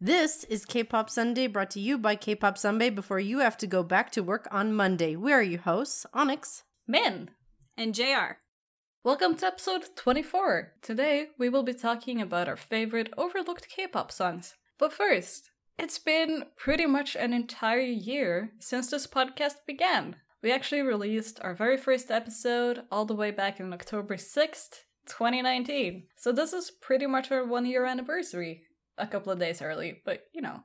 This is K-Pop Sunday brought to you by K-Pop Sunday before you have to go back to work on Monday. We are your hosts, Onyx. Min. And JR. Welcome to episode 24. Today we will be talking about our favorite overlooked K-pop songs. But first, it's been pretty much an entire year since this podcast began. We actually released our very first episode all the way back in October 6th, 2019. So this is pretty much our one year anniversary. A couple of days early, but you know,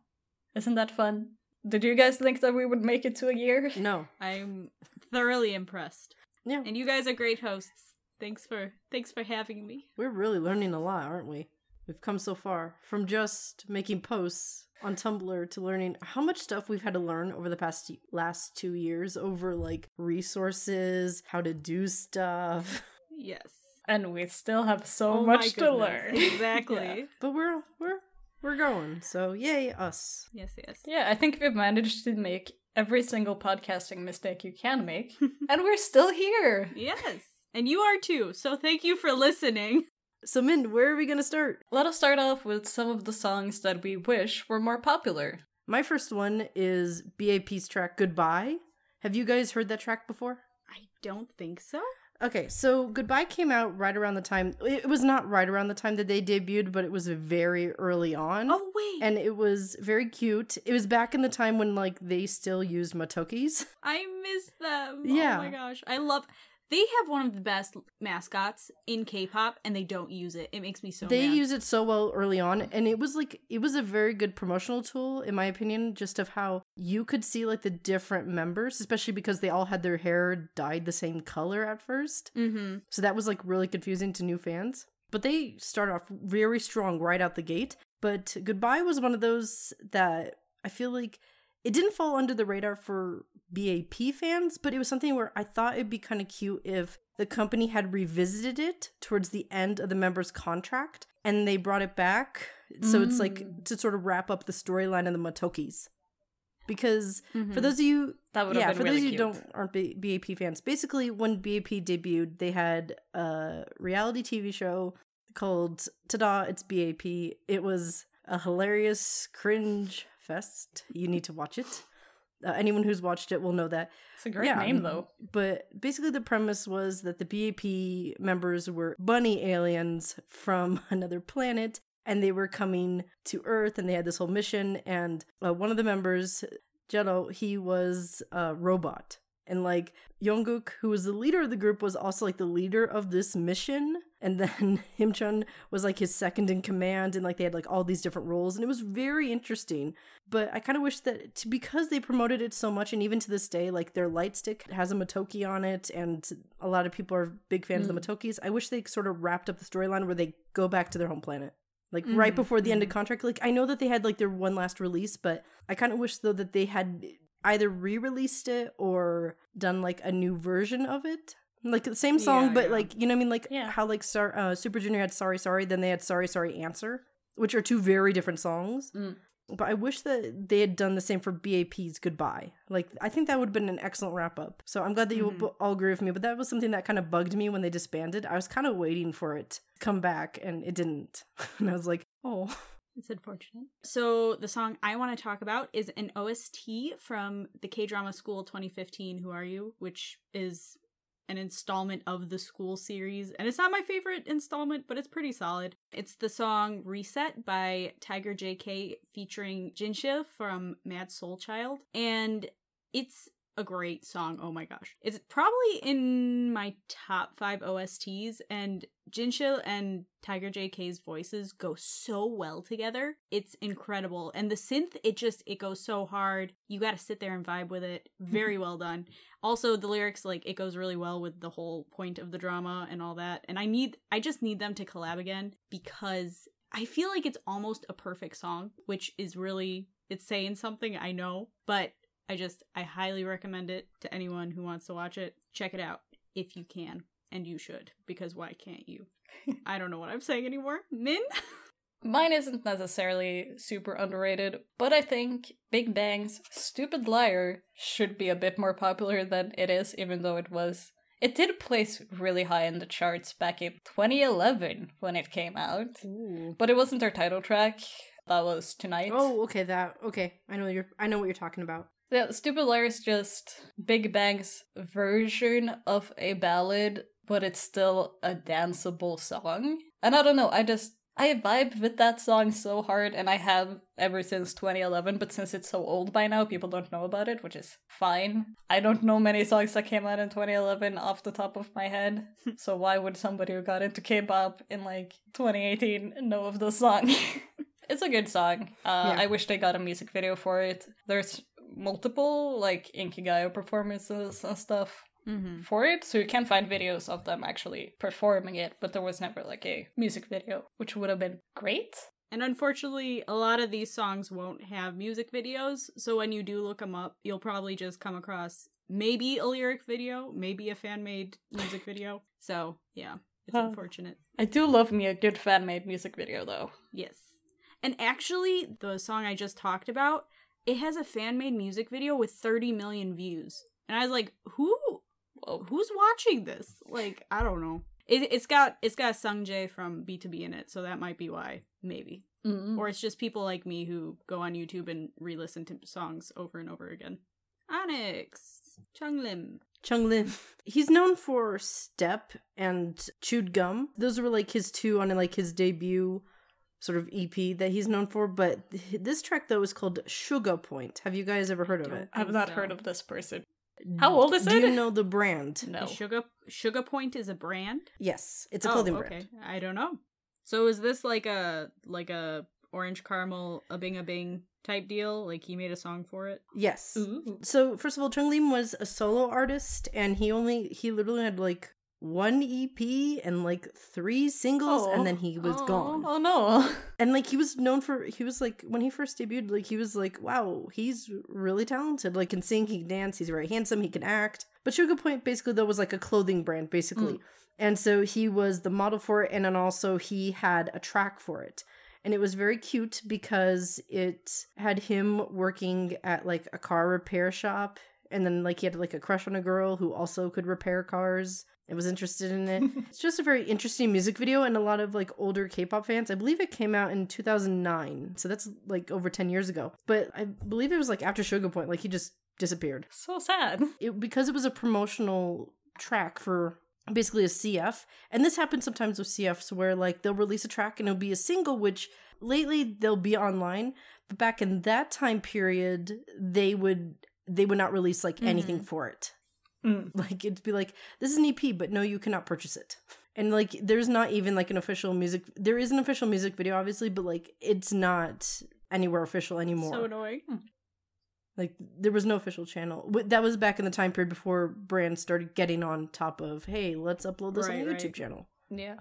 isn't that fun? Did you guys think that we would make it to a year? No. I'm thoroughly impressed. Yeah. And you guys are great hosts. Thanks for thanks for having me. We're really learning a lot, aren't we? We've come so far from just making posts on Tumblr to learning how much stuff we've had to learn over the past last 2 years over like resources, how to do stuff. Yes. And we still have so Oh much to learn. Exactly. Yeah. But we're we're we're going. So, yay us. Yes, yes. Yeah, I think we've managed to make every single podcasting mistake you can make, and we're still here. Yes. And you are too. So thank you for listening. So, Min, where are we going to start? Let us start off with some of the songs that we wish were more popular. My first one is BAP's track Goodbye. Have you guys heard that track before? I don't think so. Okay, so Goodbye came out right around the time. It was not right around the time that they debuted, but it was very early on. Oh wait. And it was very cute. It was back in the time when like they still used Matokis. I miss them. Oh yeah. Oh my gosh. I love they have one of the best mascots in K-pop and they don't use it. It makes me so they mad. use it so well early on, and it was like it was a very good promotional tool, in my opinion, just of how you could see like the different members, especially because they all had their hair dyed the same color at first. Mhm. So that was like really confusing to new fans. But they started off very strong right out the gate. But Goodbye was one of those that I feel like it didn't fall under the radar for BAP fans, but it was something where I thought it'd be kind of cute if the company had revisited it towards the end of the member's contract and they brought it back. So it's like mm. to sort of wrap up the storyline of the Matokis. Because for mm-hmm. those of you That would have yeah, for really those of you don't aren't B- BAP fans, basically when BAP debuted, they had a reality TV show called "Tada, It's BAP." It was a hilarious cringe fest. You need to watch it. Uh, anyone who's watched it will know that. It's a great Yeah, name, though. But basically, the premise was that the BAP members were bunny aliens from another planet, and they were coming to Earth, and they had this whole mission. And uh, one of the members, Zelo, he was a robot. And like Yongguk, who was the leader of the group, was also like the leader of this mission. And then Himchan was like his second in command, and like they had like all these different roles, and it was very interesting. But I kind of wish that to, because they promoted it so much, and even to this day, like their light stick has a Matoki on it, and a lot of people are big fans of the mm. Matokis. I wish they sort of wrapped up the storyline where they go back to their home planet. Like right mm, before the end of mm. contract. Like I know that they had like their one last release, but I kind of wish though that they had either re-released it or done like a new version of it. Like the same song, Yeah, but yeah. like you know what I mean, like Yeah. how like Sar- uh, Super Junior had "Sorry Sorry," then they had "Sorry Sorry Answer," which are two very different songs. Mm. But I wish that they had done the same for BAP's "Goodbye." Like I think that would have been an excellent wrap up. So I'm glad that you Mm-hmm. all agree with me. But that was something that kind of bugged me when they disbanded. I was kind of waiting for it to come back, and it didn't. and I was like, oh. It's unfortunate. So the song I want to talk about is an OST from the K drama School 2015. Who are you? Which is an installment of the school series, and it's not my favorite installment, but it's pretty solid. It's the song "Reset" by Tiger JK featuring Jinsil from Mad Soul Child, and it's a great song. Oh my gosh. It's probably in my top five OSTs, and Jinsil and Tiger JK's voices go so well together. It's incredible. And the synth, it just it goes so hard. You gotta sit there and vibe with it. Very well done. Also, the lyrics, like, it goes really well with the whole point of the drama and all that. And I need I just need them to collab again because I feel like it's almost a perfect song, which is really it's saying something, I know, but I just I highly recommend it to anyone who wants to watch it. Check it out if you can, and you should because why can't you? I don't know what I'm saying anymore. Min, Mine isn't necessarily super underrated, but I think Big Bang's Stupid Liar should be a bit more popular than it is, even though it was. It did place really high in the charts back in 2011 when it came out, but it wasn't their title track. That was tonight. Oh, okay, that okay. I know you're. I know what you're talking about. Yeah, Stupid Liar is just Big Bang's version of a ballad, but it's still a danceable song. And I don't know, I just I vibe with that song so hard, and I have ever since 2011. But since it's so old by now, people don't know about it, which is fine. I don't know many songs that came out in 2011 off the top of my head. so why would somebody who got into K-pop in like 2018 know of the song? it's a good song. Uh, Yeah. I wish they got a music video for it. There's multiple like Inkigayo performances and stuff Mm-hmm. for it, so you can find videos of them actually performing it, but there was never like a music video, which would have been great. And unfortunately, a lot of these songs won't have music videos, so when you do look them up, you'll probably just come across maybe a lyric video, maybe a fan made music video. So, yeah, it's Huh. unfortunate. I do love me a good fan made music video though. Yes. And actually, the song I just talked about, it has a fan made music video with 30 million views. And I was like, who who's watching this? Like, I don't know. It, it's got it's got Sung Jae from BTOB in it, so that might be why, maybe. Mm. Or it's just people like me who go on YouTube and re-listen to songs over and over again. Onyx, Chunglim. Chung Lim. He's known for Step and Chewed Gum. Those were like his two on like his debut sort of EP that he's known for. But this track though is called Sugar Point. Have you guys ever heard of it? I've not so. heard of this person. How old is it? Do it? you know the brand? No. Sugar Sugar Point is a brand. Yes, it's a Oh, clothing okay. brand. I don't know. So is this like a like a orange caramel a bing a bing type deal? Like he made a song for it? Yes. Ooh. So first of all, Chung Lim was a solo artist, and he only he literally had like one EP and like three singles, Oh. and then he oh, was Aw. gone. Oh no. And like he was known for he was like when he first debuted, like he was like, wow, he's really talented. Like can sing, he can dance, he's very handsome, he can act. But Sugar Point basically though was like a clothing brand, basically. Mm. And so he was the model for it, and then also he had a track for it. And it was very cute because it had him working at like a car repair shop. And then like he had like a crush on a girl who also could repair cars and was interested in it. it's just a very interesting music video and a lot of like older K-pop fans. I believe it came out in 2009. So that's like over 10 years ago. But I believe it was like after Sugar Point like he just disappeared so sad. it because it was a promotional track for basically a CF. And this happens sometimes with CFs where like they'll release a track and it'll be a single, which lately they'll be online. But back in that time period, they would they would not release like anything mm. for it. Mm. Like it'd be like, this is an EP, but no, you cannot purchase it. And like there's not even like an official music there is an official music video, obviously, but like it's not anywhere official anymore. So annoying. Like there was no official channel. That was back in the time period before brands started getting on top of, hey, let's upload this on Right, a YouTube right. channel. Yeah.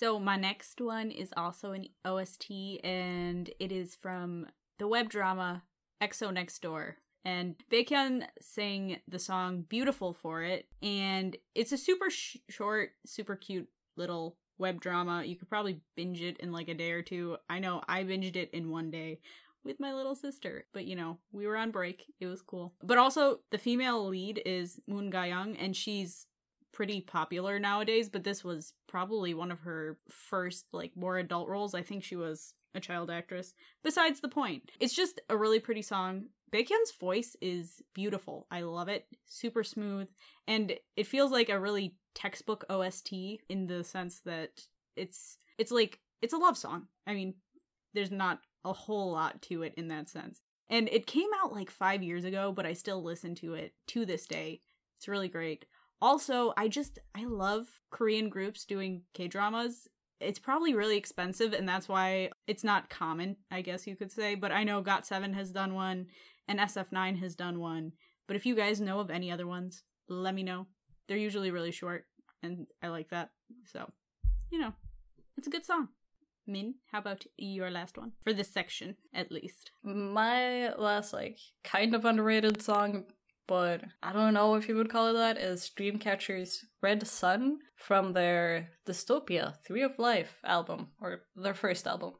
So my next one is also an OST, and it is from the web drama EXO Next Door. And Baekhyun sang the song "Beautiful" for it, and it's a super sh- short, super cute little web drama. You could probably binge it in like a day or two. I know I binged it in one day with my little sister, but you know we were on break. It was cool. But also the female lead is Moon Ga-young, and she's pretty popular nowadays, but this was probably one of her first like more adult roles. I think she was a child actress. Besides the point. It's just a really pretty song. Baekhyun's voice is beautiful. I love it. Super smooth and it feels like a really textbook OST in the sense that it's it's like it's a love song. I mean, there's not a whole lot to it in that sense. And it came out like 5 years ago, but I still listen to it to this day. It's really great. Also, I just I love Korean groups doing K-dramas. It's probably really expensive and that's why it's not common, I guess you could say, but I know GOT7 has done one and SF9 has done one. But if you guys know of any other ones, let me know. They're usually really short and I like that. So, you know, it's a good song. Min, how about your last one? For this section, at least. My last, like, kind of underrated song, but I don't know if you would call it that, is Dreamcatcher's Red Sun from their Dystopia 3 of Life album, or their first album.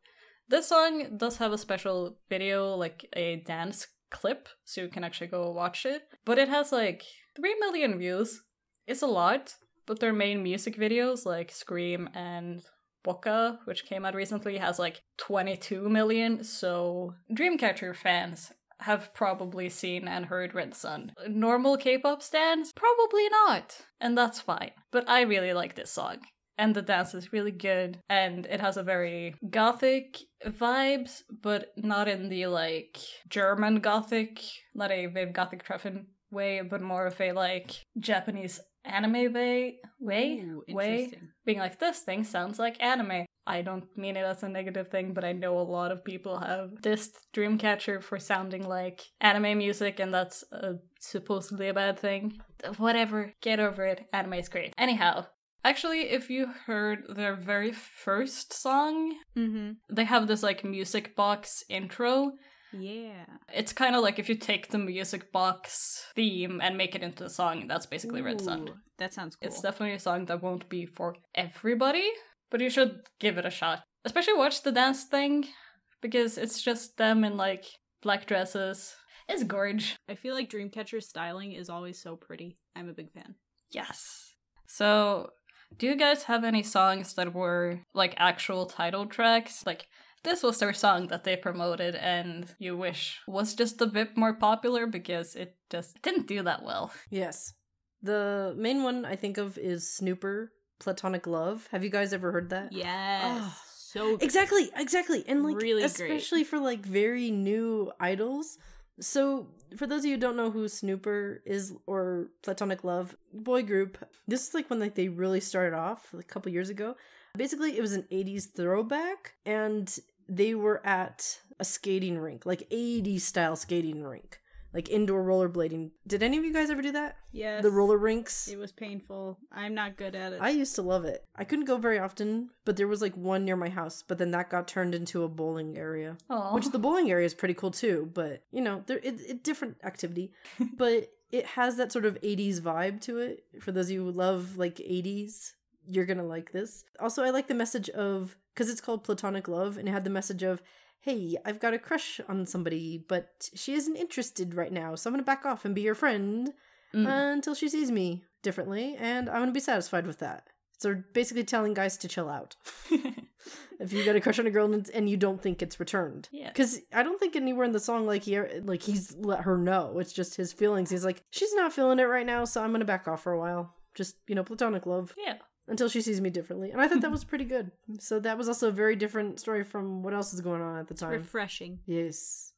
This song does have a special video, like a dance clip, so you can actually go watch it. But it has like 3 million views. It's a lot, but their main music videos, like Scream and Boca, which came out recently, has like 22 million. So Dreamcatcher fans have probably seen and heard Red Sun. Normal K-pop stands? Probably not. And that's fine. But I really like this song. And the dance is really good, and it has a very gothic vibes, but not in the like German gothic, not a very gothic Treffen way, but more of a like Japanese anime way way Ooh, way. being like this thing sounds like anime. I don't mean it as a negative thing but i know a lot of people have dissed dreamcatcher for sounding like anime music and that's uh, supposedly a bad thing. Whatever. Get over it. Anime is great. Anyhow actually if you heard their very first song Mm-hmm. they have this like music box intro Yeah. it's kind of like if you take the music box theme and make it into a song that's basically red sun That sounds cool. it's definitely a song that won't be for everybody, but you should give it a shot. Especially watch the dance thing, because it's just them in like black dresses. It's gorge. I feel like Dreamcatcher's styling is always so pretty. I'm a big fan. Yes. So, do you guys have any songs that were like actual title tracks? Like, this was their song that they promoted and you wish was just a bit more popular because it just didn't do that well. Yes. The main one I think of is Snuper, Platonic Love. Have you guys ever heard that? Yes. Oh. so good. Exactly, exactly. And like Really great. especially for like very new idols. So for those of you who don't know who Snuper is or Platonic Love, boy group, this is like when like they really started off like, a couple years ago. Basically it was an 80s throwback and they were at a skating rink, like 80s style skating rink. Like indoor rollerblading. Did any of you guys ever do that? Yes. The roller rinks? It was painful. I'm not good at it. I used to love it. I couldn't go very often, but there was like one near my house, but then that got turned into a bowling area. Oh, Which the bowling area is pretty cool too, but you know, there it, it different activity, but it has that sort of 80s vibe to it. For those of you who love like 80s, you're going to like this. Also, I like the message of cuz it's called platonic love and it had the message of Hey, I've got a crush on somebody, but she isn't interested right now, so I'm gonna back off and be your friend Mm. until she sees me differently, and I'm gonna be satisfied with that. So basically telling guys to chill out. if you got a crush on a girl and, and you don't think it's returned. Yeah. Because I don't think anywhere in the song like he like he's let her know. It's just his feelings. He's like, she's not feeling it right now, so I'm gonna back off for a while. Just you know, platonic love yeah. Until she sees me differently. And I thought that was pretty good. So that was also a very different story from what else is going on at the time. Refreshing. yes.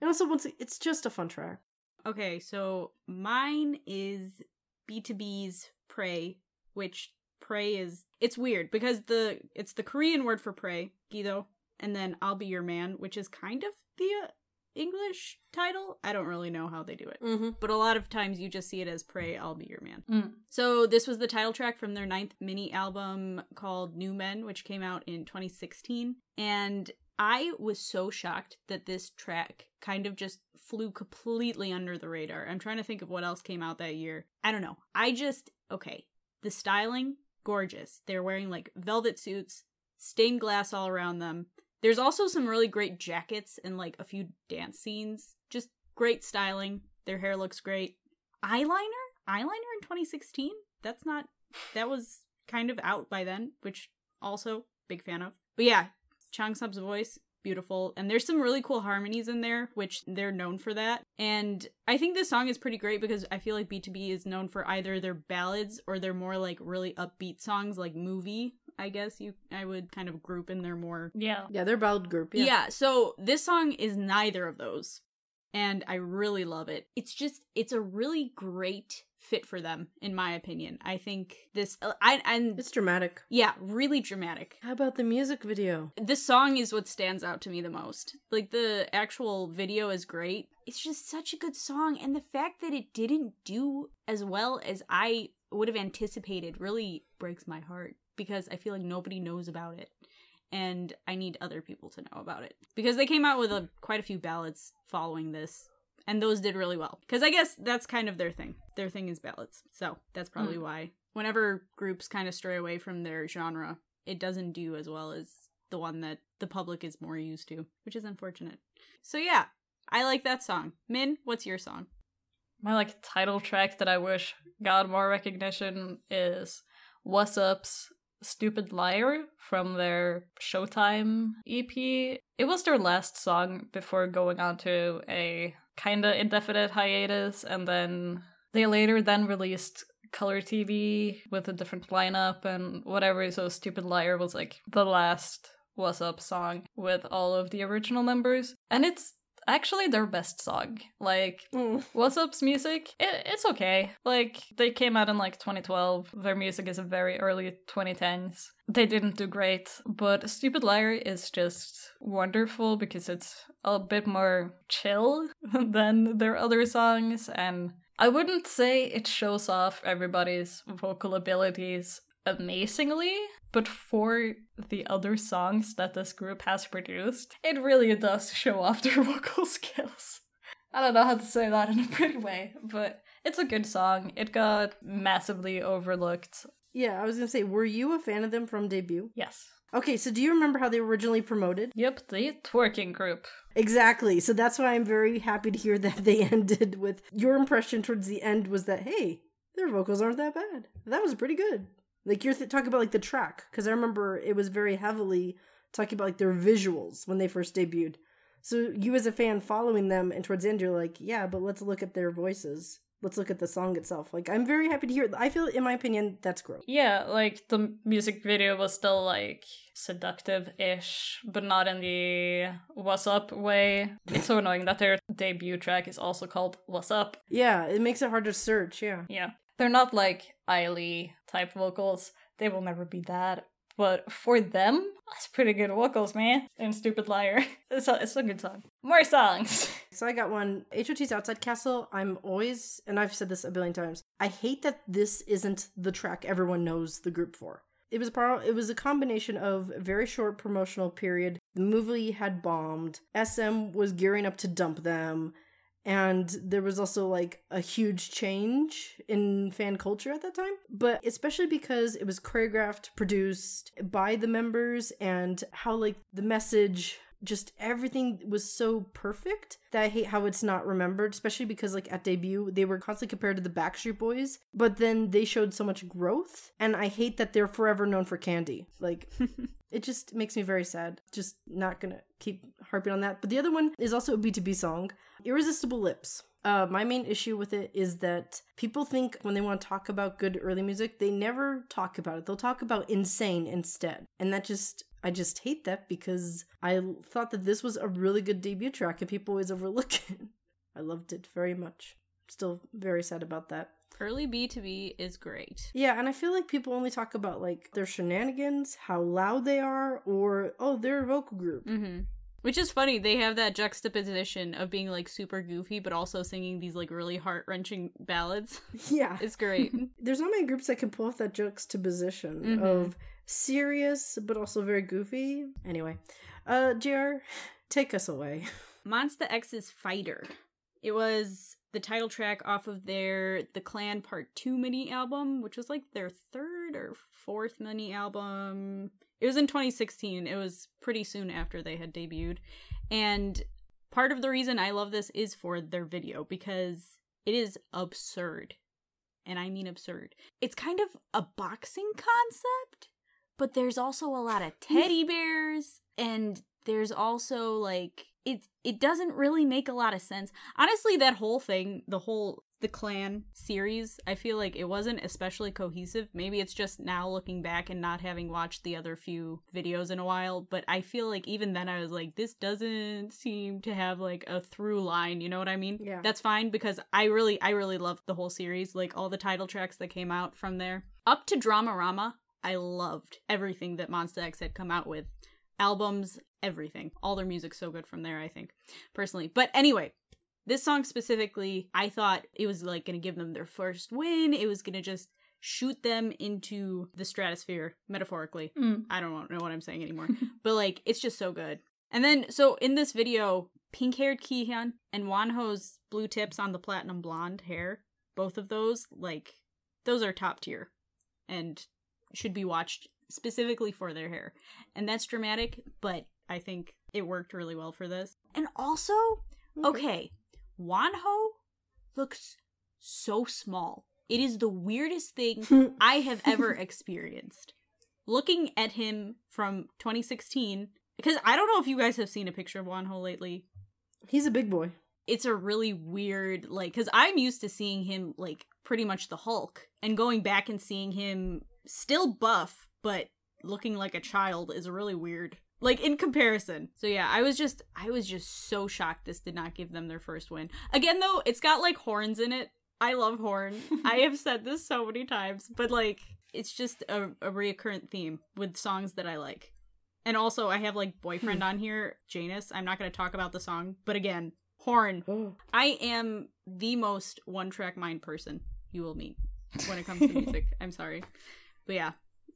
And also, once it's just a fun track. Okay, so mine is BTOB's pray, which pray is it's weird because the it's the Korean word for pray, Gido, and then I'll be your man, which is kind of the uh, English title. I don't really know how they do it. Mm-hmm. But a lot of times you just see it as Pray, I'll Be Your Man. Mm. So this was the title track from their ninth mini album called New Men, which came out in 2016. And I was so shocked that this track kind of just flew completely under the radar. I'm trying to think of what else came out that year. I don't know. I just, okay. The styling, gorgeous. They're wearing like velvet suits, stained glass all around them. There's also some really great jackets and like a few dance scenes. Just great styling. Their hair looks great. Eyeliner? Eyeliner in 2016? That's not that was kind of out by then, which also big fan of. But yeah, Chang Sub's voice, beautiful. And there's some really cool harmonies in there, which they're known for that. And I think this song is pretty great because I feel like BTOB is known for either their ballads or their more like really upbeat songs like movie. I guess you I would kind of group in their more Yeah. Yeah, they're a ballad group. yeah. Yeah. so this song is neither of those. And I really love it. It's just it's a really great fit for them in my opinion. I think this uh, I and It's dramatic. yeah, really dramatic. How about the music video? This song is what stands out to me the most. Like the actual video is great. It's just such a good song and the fact that it didn't do as well as I would have anticipated really breaks my heart because I feel like nobody knows about it and I need other people to know about it because they came out with a, quite a few ballads following this and those did really well because I guess that's kind of their thing. Their thing is ballads. So, that's probably hmm. why whenever groups kind of stray away from their genre, it doesn't do as well as the one that the public is more used to, which is unfortunate. So yeah, I like that song. Min, what's your song? My like title track that I wish got more recognition is What's Up's Stupid Liar from their Showtime EP. It was their last song before going on to a kinda indefinite hiatus, and then they later then released color TV with a different lineup and whatever. So Stupid Liar was like the last What's Up song with all of the original members. And it's actually their best song. Like, Mm. What's Up's music, it, it's okay. Like, they came out in like 2012. Their music is a very early 2010s. They didn't do great, but Stupid Liar is just wonderful because it's a bit more chill than their other songs. And I wouldn't say it shows off everybody's vocal abilities amazingly, but for the other songs that this group has produced, it really does show off their vocal skills. I don't know how to say that in a pretty way, but it's a good song. It got massively overlooked. Yeah, I was gonna say, were you a fan of them from debut? Yes. Okay, so do you remember how they were originally promoted? Yep, the twerking group. Exactly. So that's why I'm very happy to hear that they ended with your impression towards the end was that hey, their vocals aren't that bad. That was pretty good. Like you're th- talking about like the track because I remember it was very heavily talking about like their visuals when they first debuted. So you as a fan following them and towards the end you're like, yeah, but let's look at their voices. Let's look at the song itself. Like I'm very happy to hear. I feel, in my opinion, that's growth. Yeah, like the music video was still like seductive ish, but not in the what's up way. It's so annoying that their debut track is also called What's Up. Yeah, it makes it hard to search. Yeah. Yeah. They're not like Ailee type vocals. They will never be that. But for them, that's pretty good vocals, man. And Stupid Liar. It's a, it's a good song. More songs. So I got one. HOT's Outside Castle. I'm always, and I've said this a billion times. I hate that this isn't the track everyone knows the group for. It was part. It was a combination of very short promotional period. The movie had bombed. SM was gearing up to dump them, and there was also like a huge change in fan culture at that time. But especially because it was choreographed, produced by the members, and how like the message just everything was so perfect that I hate how it's not remembered, especially because like at debut they were constantly compared to the Backstreet Boys, but then they showed so much growth, and I hate that they're forever known for candy. Like it just makes me very sad. Just not gonna keep harping on that. But the other one is also a BTOB song, Irresistible Lips. Uh, my main issue with it is that people think when they want to talk about good early music, they never talk about it. They'll talk about insane instead. And that just, I just hate that because I thought that this was a really good debut track and people always overlook it. I loved it very much. Still very sad about that. Early BTOB is great. Yeah, and I feel like people only talk about like their shenanigans, how loud they are, or oh, they're a vocal group. Mm-hmm. Which is funny. They have that juxtaposition of being like super goofy, but also singing these like really heart wrenching ballads. Yeah. It's great. There's not many groups that can pull off that juxtaposition Mhm. of serious but also very goofy. Anyway, uh, JR, take us away. Monsta X's Fighter. It was the title track off of their The Clan Part 2 mini album, which was like their third or fourth mini album. It was in 2016. It was pretty soon after they had debuted. And part of the reason I love this is for their video because it is absurd. And I mean absurd. It's kind of a boxing concept, but there's also a lot of teddy bears and there's also like it it doesn't really make a lot of sense. Honestly, that whole thing, the whole the clan series, I feel like it wasn't especially cohesive. Maybe it's just now looking back and not having watched the other few videos in a while, but I feel like even then I was like this doesn't seem to have like a through line, you know what I mean? Yeah. That's fine because I really I really loved the whole series, like all the title tracks that came out from there. Up to Dramarama, I loved everything that Monsta X had come out with. Albums, everything. All their music's so good from there, I think, personally. But anyway, this song specifically, I thought it was like gonna give them their first win. It was gonna just shoot them into the stratosphere, metaphorically. Mm. I don't know what I'm saying anymore. but like, it's just so good. And then, so in this video, pink haired Kihyun and Wonho's blue tips on the platinum blonde hair, both of those, like, those are top tier and should be watched specifically for their hair. And that's dramatic, but I think it worked really well for this. And also, okay, Wonho looks so small. It is the weirdest thing I have ever experienced. looking at him from 2016, because I don't know if you guys have seen a picture of Wonho lately. He's a big boy. It's a really weird, like, because I'm used to seeing him, like, pretty much the Hulk, and going back and seeing him still buff, but looking like a child is really weird. Like in comparison. So yeah, I was just I was just so shocked this did not give them their first win. Again though, it's got like horns in it. I love horn. I have said this so many times, but like it's just a, a reoccurrent theme with songs that I like. And also I have like boyfriend on here, Janus. I'm not gonna talk about the song, but again, horn. Oh. I am the most one track mind person you will meet when it comes to music. I'm sorry. But yeah.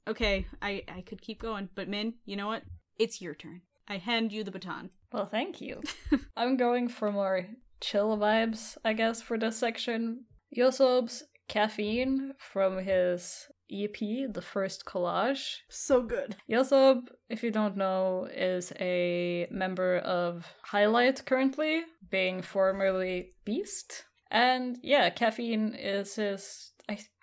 Okay, I I could keep going, but Min, you know what? It's your turn. I hand you the baton. Well, thank you. I'm going for more chill vibes, I guess, for this section. Yoseob's Caffeine from his EP, The First Collage. So good. Yoseob, if you don't know, is a member of Highlight currently, being formerly Beast. And yeah, Caffeine is his.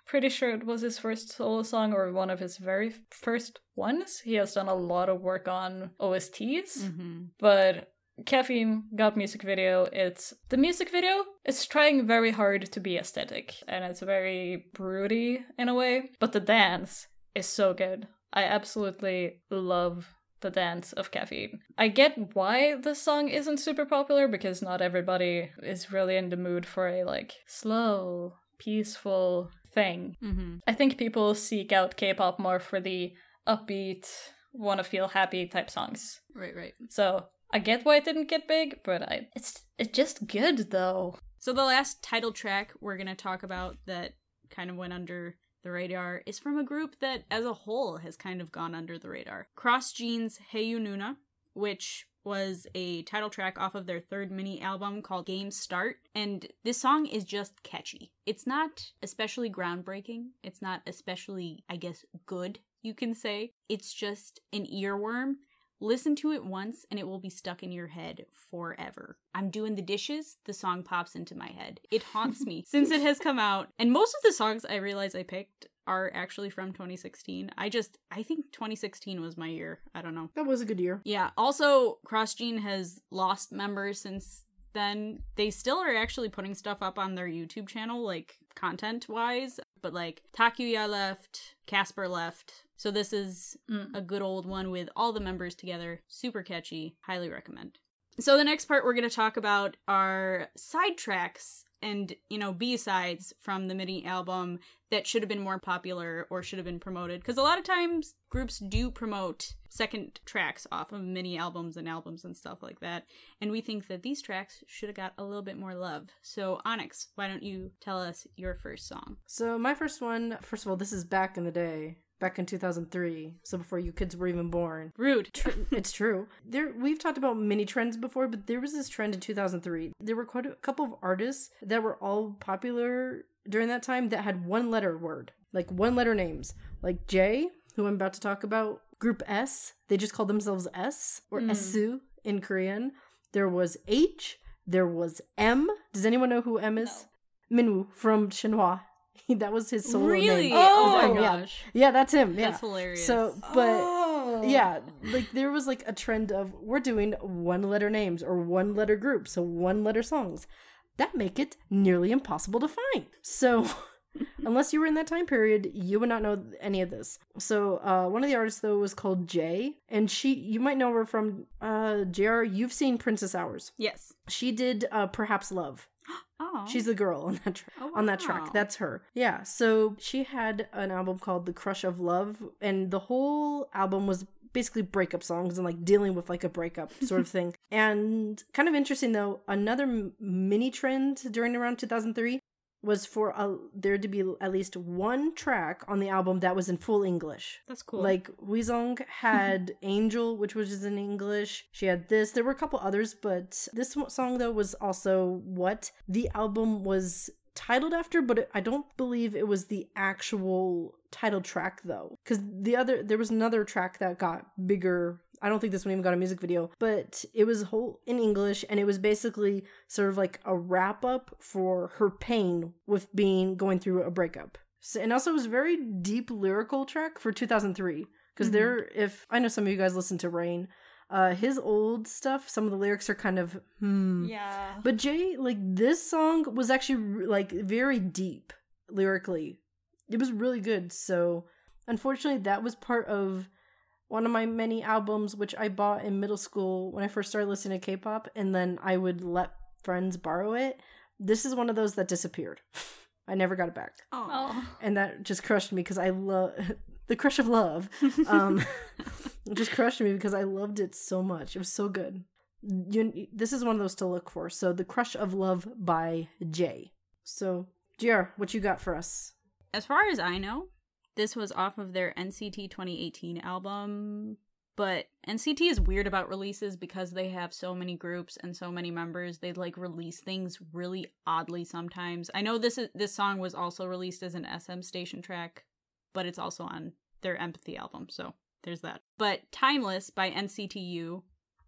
Pretty sure it was his first solo song or one of his very first ones. He has done a lot of work on OSTs, Mm-hmm. but Caffeine got music video. It's the music video is trying very hard to be aesthetic and it's very broody in a way, but the dance is so good. I absolutely love the dance of caffeine. I get why this song isn't super popular because not everybody is really in the mood for a like slow, peaceful thing. Mm-hmm. I think people seek out K-pop more for the upbeat, want to feel happy type songs. Right, right. So I get why it didn't get big, but I it's it's just good though. So the last title track we're gonna talk about that kind of went under the radar is from a group that as a whole has kind of gone under the radar. CrossGene Hey You Nuna, which was a title track off of their third mini album called Game Start. And this song is just catchy. It's not especially groundbreaking. It's not especially, I guess, good, you can say. It's just an earworm. Listen to it once and it will be stuck in your head forever. I'm doing the dishes, the song pops into my head. It haunts me since it has come out. And most of the songs I realize I picked are actually from 2016. I just, I think 2016 was my year. I don't know. That was a good year. Yeah. Also, CrossGene has lost members since then. They still are actually putting stuff up on their YouTube channel, like content wise. But like Takuya left, Casper left. So this is Mm. a good old one with all the members together. Super catchy. Highly recommend. So the next part we're going to talk about are side tracks and, you know, B-sides from the mini album that should have been more popular or should have been promoted because a lot of times groups do promote second tracks off of mini albums and albums and stuff like that. And we think that these tracks should have got a little bit more love. So Onyx, why don't you tell us your first song? So my first one, first of all, this is back in the day, back in 2003, so before you kids were even born. Rude. it's true. There we've talked about many trends before, but there was this trend in 2003. There were quite a couple of artists that were all popular during that time that had one letter word, like one letter names, like J, who I'm about to talk about, Group S, they just called themselves S or. Hmm. Esu in Korean. There was H, there was M. Does anyone know who M is? Minwoo from Shinhwa. that was his solo really? name. Oh my my gosh. Yeah, that's him. Yeah. That's hilarious. So, but Oh. yeah, like there was like a trend of we're doing one letter names or one letter groups, so one letter songs. That make it nearly impossible to find. So unless you were in that time period, you would not know any of this. So uh, one of the artists though was called Jay, and she you might know her from uh, JR. You've seen Princess Hours. yes. She did uh, Perhaps Love. Oh. She's the girl on that Oh, on that track. That's her. Yeah. So she had an album called The Crush of Love, and the whole album was basically breakup songs and like dealing with like a breakup sort of thing. And kind of interesting though, another mini trend during around 2003 was for a, there to be at least one track on the album that was in full English. That's cool. Like Wheesung had Angel, which was in English. She had this. There were a couple others, but this song though was also what the album was titled after, but it, I don't believe it was the actual title track though. Cuz the other there was another track that got bigger. I don't think this one even got a music video, but it was whole in English and it was basically sort of like a wrap up for her pain with being going through a breakup. So, and also it was a very deep lyrical track for 2003 because Mhm. there. If I know some of you guys listen to Rain, uh, his old stuff, some of the lyrics are kind of hmm. Yeah. But Jay, like this song was actually like very deep lyrically. It was really good. So, unfortunately, that was part of one of my many albums which I bought in middle school when I first started listening to K-pop and then I would let friends borrow it. This is one of those that disappeared. I never got it back. Oh. And that just crushed me because I love the crush of love. Um it just crushed me because I loved it so much. It was so good. You, this is one of those to look for. So, The Crush of Love by Jay. So, JR, what you got for us? As far as I know, this was off of their NCT 2018 album. But NCT is weird about releases because they have so many groups and so many members. They like release things really oddly sometimes. I know this is this song was also released as an SM station track, but it's also on their Empathy album. So there's that. But Timeless by NCT U.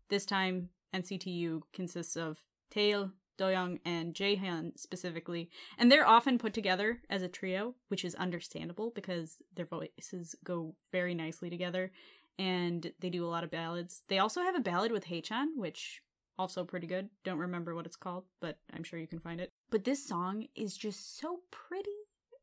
This time NCT U consists of Taeil, Doyoung, and Jaehyun specifically. And they're often put together as a trio, which is understandable because their voices go very nicely together and they do a lot of ballads. They also have a ballad with Haechan, which also pretty good. Don't remember what it's called, but I'm sure you can find it. But this song is just so pretty.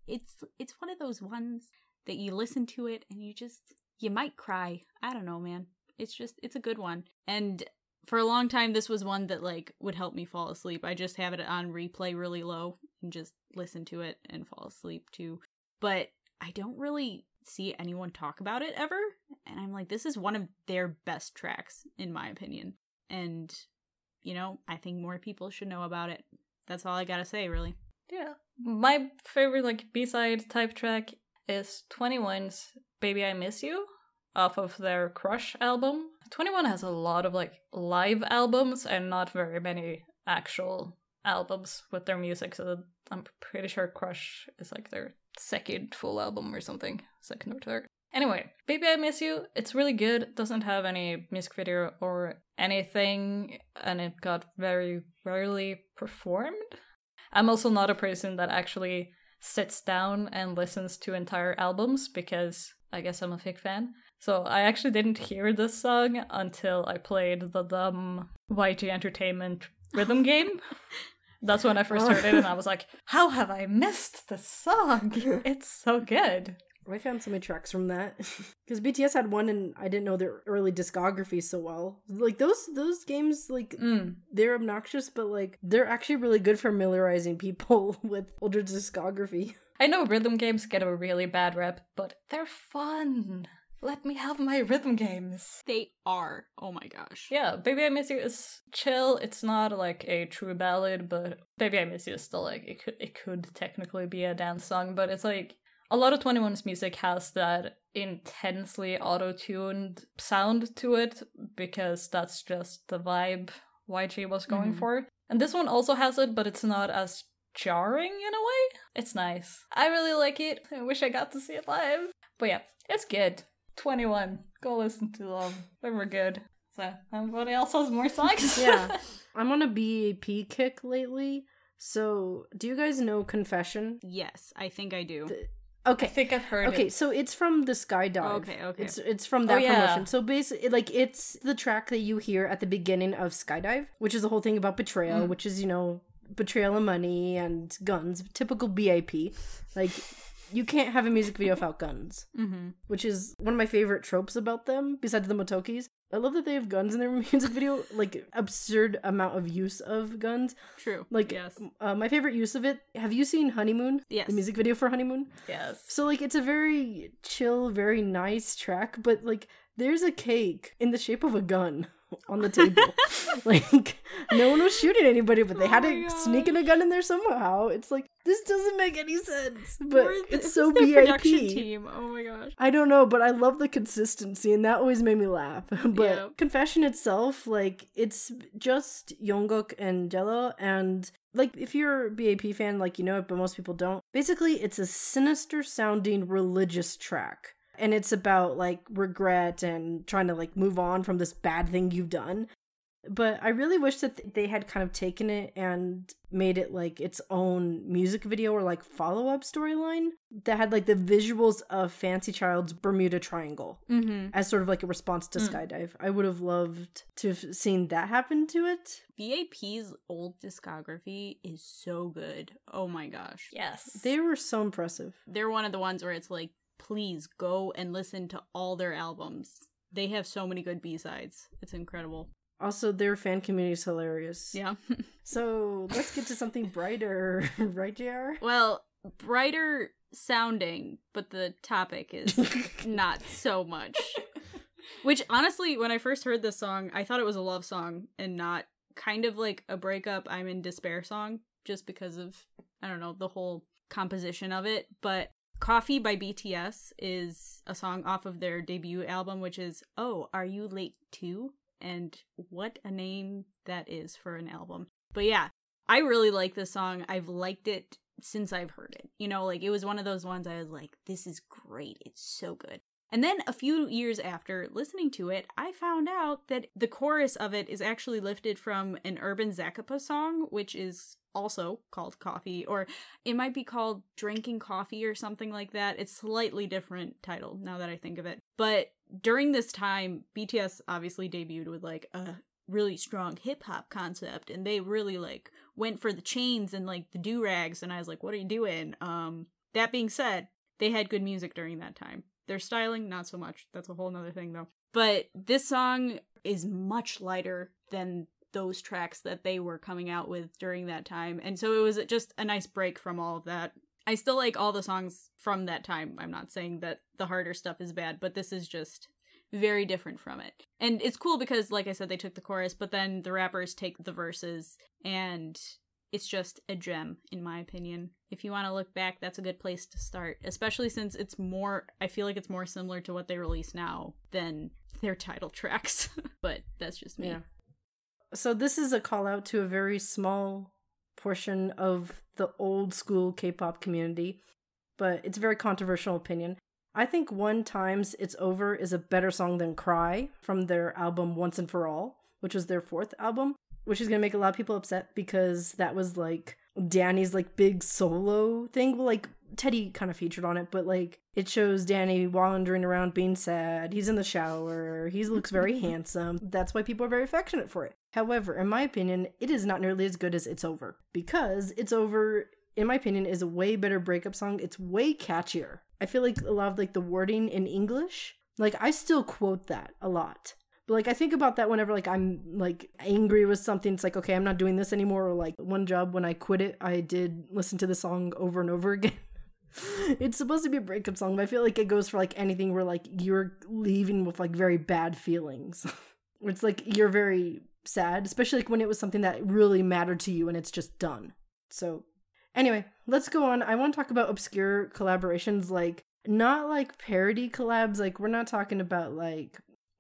It's it's one of those ones that you listen to it and you just you might cry. I don't know, man. It's just it's a good one. And for a long time this was one that like would help me fall asleep. I just have it on replay really low and just listen to it and fall asleep too. But I don't really see anyone talk about it ever. And I'm like, this is one of their best tracks, in my opinion. And, you know, I think more people should know about it. That's all I gotta say, really. Yeah. My favorite like B-side type track is 2NE1's Baby I Miss You off of their Crush album. 2NE1 has a lot of like live albums and not very many actual albums with their music, so I'm pretty sure Crush is like their second full album or something, second or third. Anyway, Baby I Miss You, it's really good. Doesn't have any music video or anything, and it got very rarely performed. I'm also not a person that actually sits down and listens to entire albums because I guess I'm a fake fan. So I actually didn't hear this song until I played the dumb YG Entertainment rhythm game. That's when I first heard it, and I was like, "How have I missed this song? It's so good." I found so many tracks from that because BTS had one, and I didn't know their early discography so well. Like those those games, like Mm. they're obnoxious, but like they're actually really good for familiarizing people with older discography. I know rhythm games get a really bad rep, but they're fun. Let me have my rhythm games. They are. Oh my gosh. Yeah, Baby I Miss You is chill. It's not like a true ballad, but Baby I Miss You is still like it could it could technically be a dance song, but it's like a lot of 2NE1's music has that intensely auto-tuned sound to it because that's just the vibe YG was going Mhm. for. And this one also has it, but it's not as jarring in a way. It's nice. I really like it. I wish I got to see it live. But yeah, it's good. 2NE1. Go listen to them. They were good. So, everybody else has more songs? Yeah. I'm on a BAP kick lately. So, do you guys know Confession? Yes, I think I do. The- I think I've heard Okay, it. so it's from the Skydive. Okay, okay. It's it's from Oh, that yeah. promotion. So basically, like it's the track that you hear at the beginning of Skydive, which is the whole thing about betrayal, Mm. which is you know betrayal and money and guns, typical BAP. Like you can't have a music video without guns, Mm-hmm. which is one of my favorite tropes about them. Besides the Matokis, I love that they have guns in their music video. Like absurd amount of use of guns. True. Like yes. uh, my favorite use of it. Have you seen Honeymoon? Yes. The music video for Honeymoon. Yes. So like it's a very chill, very nice track, but like there's a cake in the shape of a gun on the table. like no one was shooting anybody, but they oh had Oh to my sneak in a gun in there somehow. It's like this doesn't make any sense. But the- it's so their production BAP. team. Oh my gosh. I don't know, but I love the consistency, and that always made me laugh. but Yeah. Confession itself, like, it's just Yongguk and Zelo, and like, if you're a BAP fan, like, you know it, but most people don't. Basically, it's a sinister sounding religious track. And it's about like regret and trying to like move on from this bad thing you've done. But I really wish that they had kind of taken it and made it like its own music video or like follow up storyline that had like the visuals of Fanxy Child's Bermuda Triangle Mm-hmm. as sort of like a response to Mm. Skydive. I would have loved to have seen that happen to it. BAP's old discography is so good. Oh my gosh. Yes. They were so impressive. They're one of the ones where it's like, please go and listen to all their albums. They have so many good B-sides. It's incredible. Also, their fan community is hilarious. Yeah. So let's get to something brighter, right, JR? well, brighter sounding, but the topic is not so much. Which honestly, when I first heard this song, I thought it was a love song and not kind of like a breakup I'm in despair song just because of I don't know, the whole composition of it, but Coffee by BTS is a song off of their debut album which is Oh, Are You Late Too? And what a name that is for an album. But yeah, I really like this song. I've liked it since I've heard it. You know, like it was one of those ones I was like, this is great. It's so good. And then a few years after listening to it, I found out that the chorus of it is actually lifted from an Urban Zakapa song, which is also called Coffee, or it might be called Drinking Coffee or something like that. It's slightly different title now that I think of it. But during this time, BTS obviously debuted with like a really strong hip hop concept and they really like went for the chains and like the do rags and I was like what are you doing um that being said they had good music during that time their styling not so much that's a whole nother thing though but this song is much lighter than those tracks that they were coming out with during that time and so it was just a nice break from all of that I still like all the songs from that time. I'm not saying that the harder stuff is bad, but this is just very different from it. And it's cool because, like I said, they took the chorus, but then the rappers take the verses, and it's just a gem, in my opinion. If you want to look back, that's a good place to start, especially since it's more, I feel like it's more similar to what they release now than their title tracks. but that's just me. Yeah. So this is a call out to a very small portion of the old school K-pop community, but it's a very controversial opinion. I think 1TYM's It's Over is a better song than Cry from their album Once and For All, which was their fourth album, which is going to make a lot of people upset because that was like Danny's like big solo thing. Well, like Teddy kind of featured on it, but like it shows Danny wandering around being sad. He's in the shower. He looks very handsome. That's why people are very affectionate for it. However, in my opinion, it is not nearly as good as It's Over because It's Over, in my opinion, is a way better breakup song. It's way catchier. I feel like a lot of like the wording in English, like I still quote that a lot. But like I think about that whenever like I'm like angry with something, it's like okay, I'm not doing this anymore. Or like one job when I quit it, I did listen to the song over and over again. It's supposed to be a breakup song, but I feel like it goes for like anything where like you're leaving with like very bad feelings. it's like you're very sad, especially like when it was something that really mattered to you and it's just done. So anyway, let's go on. I want to talk about obscure collaborations, like not like parody collabs. Like we're not talking about like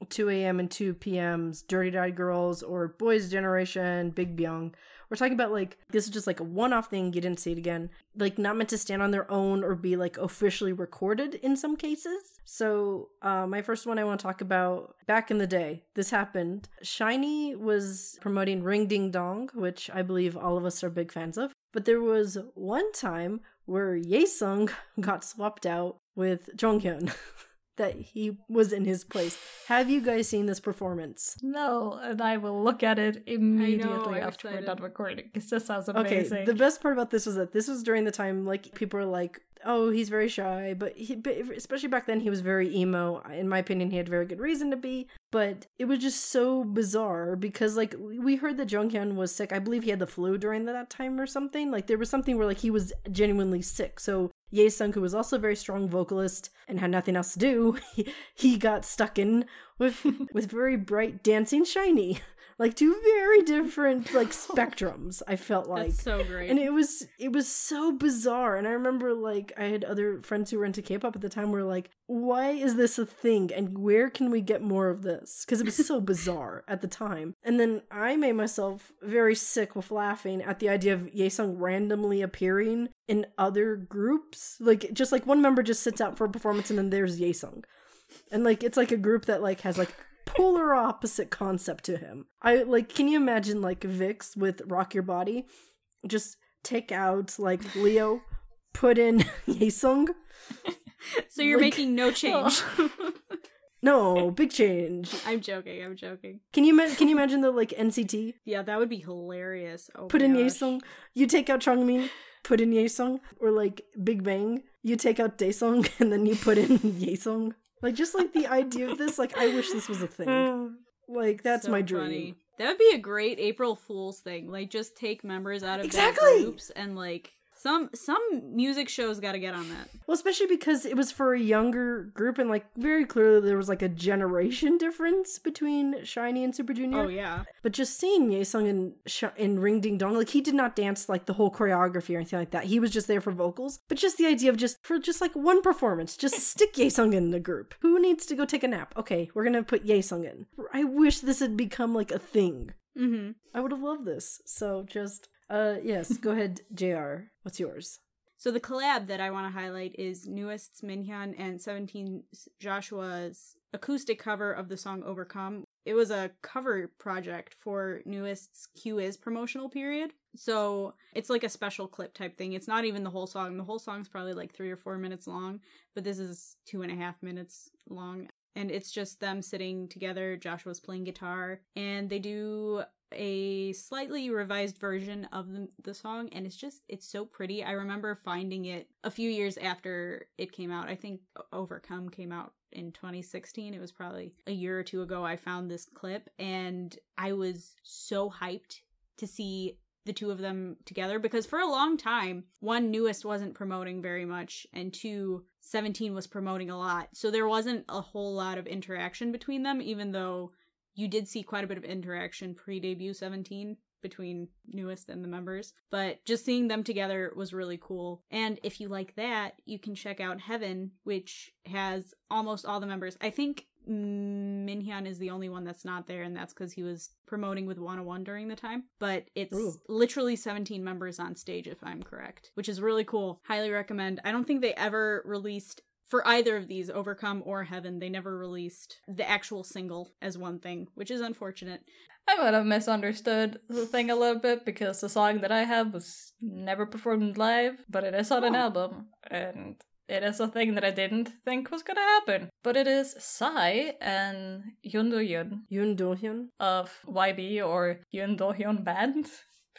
2 a.m. and 2 p.m.'s Dirty Dyed Girls or Boys Generation, Big Byung. We're talking about like this is just like a one-off thing. You didn't see it again. Like not meant to stand on their own or be like officially recorded in some cases. So uh, my first one I want to talk about back in the day. This happened. SHINee was promoting Ring Ding Dong, which I believe all of us are big fans of. But there was one time where Yesung got swapped out with Jonghyun. that he was in his place. Have you guys seen this performance? No, and I will look at it immediately I'm after we're excited. done recording because this sounds amazing. Okay, the best part about this was that this was during the time like people were like, "Oh, he's very shy," but he, especially back then, he was very emo. In my opinion, he had very good reason to be, but it was just so bizarre because like we heard that Jonghyun was sick. I believe he had the flu during that time or something. Like there was something where like he was genuinely sick. So Yesung, who was also a very strong vocalist and had nothing else to do, he, he got stuck in with with very bright dancing SHINee. Like two very different like spectrums, I felt like. That's so great. And it was it was so bizarre. And I remember like I had other friends who were into K-pop at the time were like, "Why is this a thing? And where can we get more of this?" Because it was so bizarre at the time. And then I made myself very sick with laughing at the idea of Yesung randomly appearing in other groups. Like just like one member just sits out for a performance and then there's Yesung. And like it's like a group that like has like polar opposite concept to him. I like can you imagine like VIXX with Rock Your Body? Just take out like Leo, put in Yesung. So you're Like- making no change. No, big change. I'm joking. I'm joking. Can you ma- can you imagine the like NCT? Yeah, that would be hilarious. Oh Put in gosh. Yesung. You take out Chongmin, put in Yesung, or like Big Bang. You take out Daesung and then you put in Yesung. Like just like the idea of this, like I wish this was a thing. Like that's So my dream. funny. That would be a great April Fool's thing. Like just take members out of their Exactly! groups and like some some music shows got to get on that. Well, especially because it was for a younger group, and like very clearly there was like a generation difference between SHINee and Super Junior. Oh yeah. But just seeing Yesung in Sh- in Ring Ding Dong, like he did not dance like the whole choreography or anything like that. He was just there for vocals. But just the idea of just for just like one performance, just stick Yesung in the group. Who needs to go take a nap? Okay, we're gonna put Yesung in. I wish this had become like a thing. Mm-hmm. I would have loved this. So just uh yes, go ahead, JR What's yours? So the collab that I want to highlight is NU'EST's Minhyun and 17 Joshua's acoustic cover of the song Overcome. It was a cover project for NU'EST's Q is promotional period. So it's like a special clip type thing. It's not even the whole song. The whole song's probably like three or four minutes long, but this is two and a half minutes long. And it's just them sitting together. Joshua's playing guitar, and they do a slightly revised version of the, the song and it's just it's so pretty. I remember finding it a few years after it came out. I think overcome came out in 2016 it was probably a year or two ago i found this clip and i was so hyped to see the two of them together because for a long time one NU'EST wasn't promoting very much and two 17 was promoting a lot. So there wasn't a whole lot of interaction between them even though you did see quite a bit of interaction pre debut 17 between NU'EST and the members but just seeing them together was really cool. And if you like that you can check out heaven which has almost all the members. I think minhyun is the only one that's not there and that's because he was promoting with 101 during the time but it's Ooh. literally 17 members on stage if i'm correct which is really cool. Highly recommend. I don't think they ever released for either of these, Overcome or Heaven, they never released the actual single as one thing, which is unfortunate. I might have misunderstood the thing a little bit because the song that I have was never performed live, but it is on an Oh. album, and it is a thing that I didn't think was gonna happen. But it is Psy and Yoon Do Hyun Yoon Do Hyun. of YB or Yoon Do Hyun Band,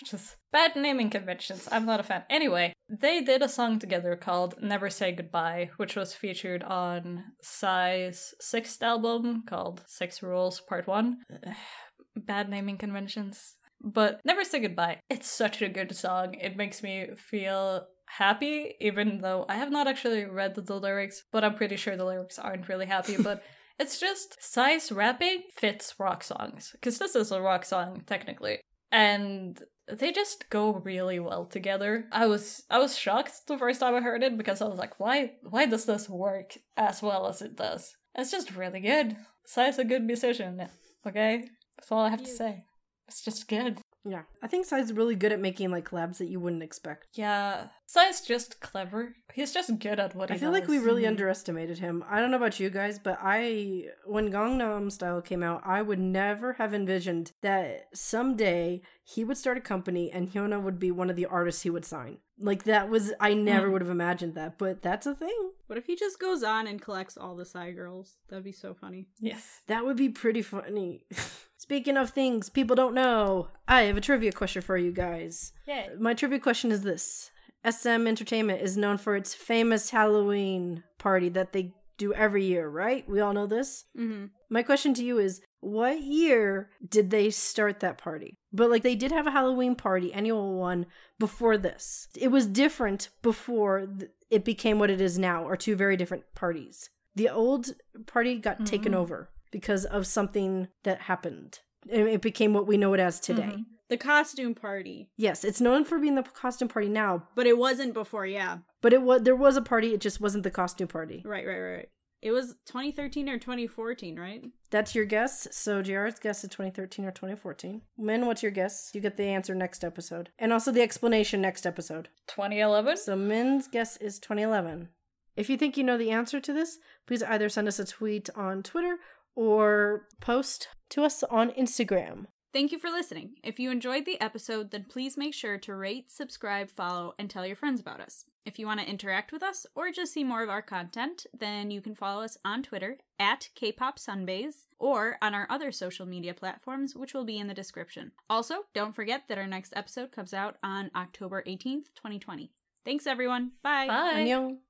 which is bad naming conventions. I'm not a fan. Anyway, they did a song together called Never Say Goodbye, which was featured on Psy's sixth album called Six Rules Part 1. bad naming conventions. But Never Say Goodbye. It's such a good song. It makes me feel happy, even though I have not actually read the lyrics, but I'm pretty sure the lyrics aren't really happy. But it's just Psy's rapping fits rock songs. Because this is a rock song, technically. And they just go really well together. I was I was shocked the first time I heard it because I was like, why why does this work as well as it does? It's just really good. Psy's a good musician. Okay? That's all I have to say. It's just good. Yeah, I think Psy's really good at making like collabs that you wouldn't expect. Yeah. Psy's just clever. He's just good at what he does. I feel like we does. really Mhm. underestimated him. I don't know about you guys, but I when Gangnam Style came out, I would never have envisioned that someday he would start a company and Hyuna would be one of the artists he would sign. Like that was I never Mm. would have imagined that, but that's a thing. What if he just goes on and collects all the Psy girls? That'd be so funny. Yes. That would be pretty funny. Speaking of things people don't know, I have a trivia question for you guys. Yay. My trivia question is this SM Entertainment is known for its famous Halloween party that they do every year, right? We all know this. Mm-hmm. My question to you is what year did they start that party? But like they did have a Halloween party, annual one, before this. It was different before it became what it is now, are two very different parties. The old party got taken Mhm. over because of something that happened. And it became what we know it as today. Mhm. The costume party, Yes, it's known for being the costume party now, but it wasn't before. Yeah, but it was there was a party, it just wasn't the costume party. right, right, right. It was 2013 or 2014, right? That's your guess. So JR's guess is 2013 or 2014. Min, what's your guess? You get the answer next episode. And also the explanation next episode. 2011? So Min's guess is 2011. If you think you know the answer to this, please either send us a tweet on Twitter or post to us on Instagram. Thank you for listening. If you enjoyed the episode, then please make sure to rate, subscribe, follow, and tell your friends about us. If you want to interact with us or just see more of our content, then you can follow us on Twitter at kpopsunbaze or on our other social media platforms, which will be in the description. Also, don't forget that our next episode comes out on October 18th, 2020. Thanks, everyone. Bye. Bye. Annyeong.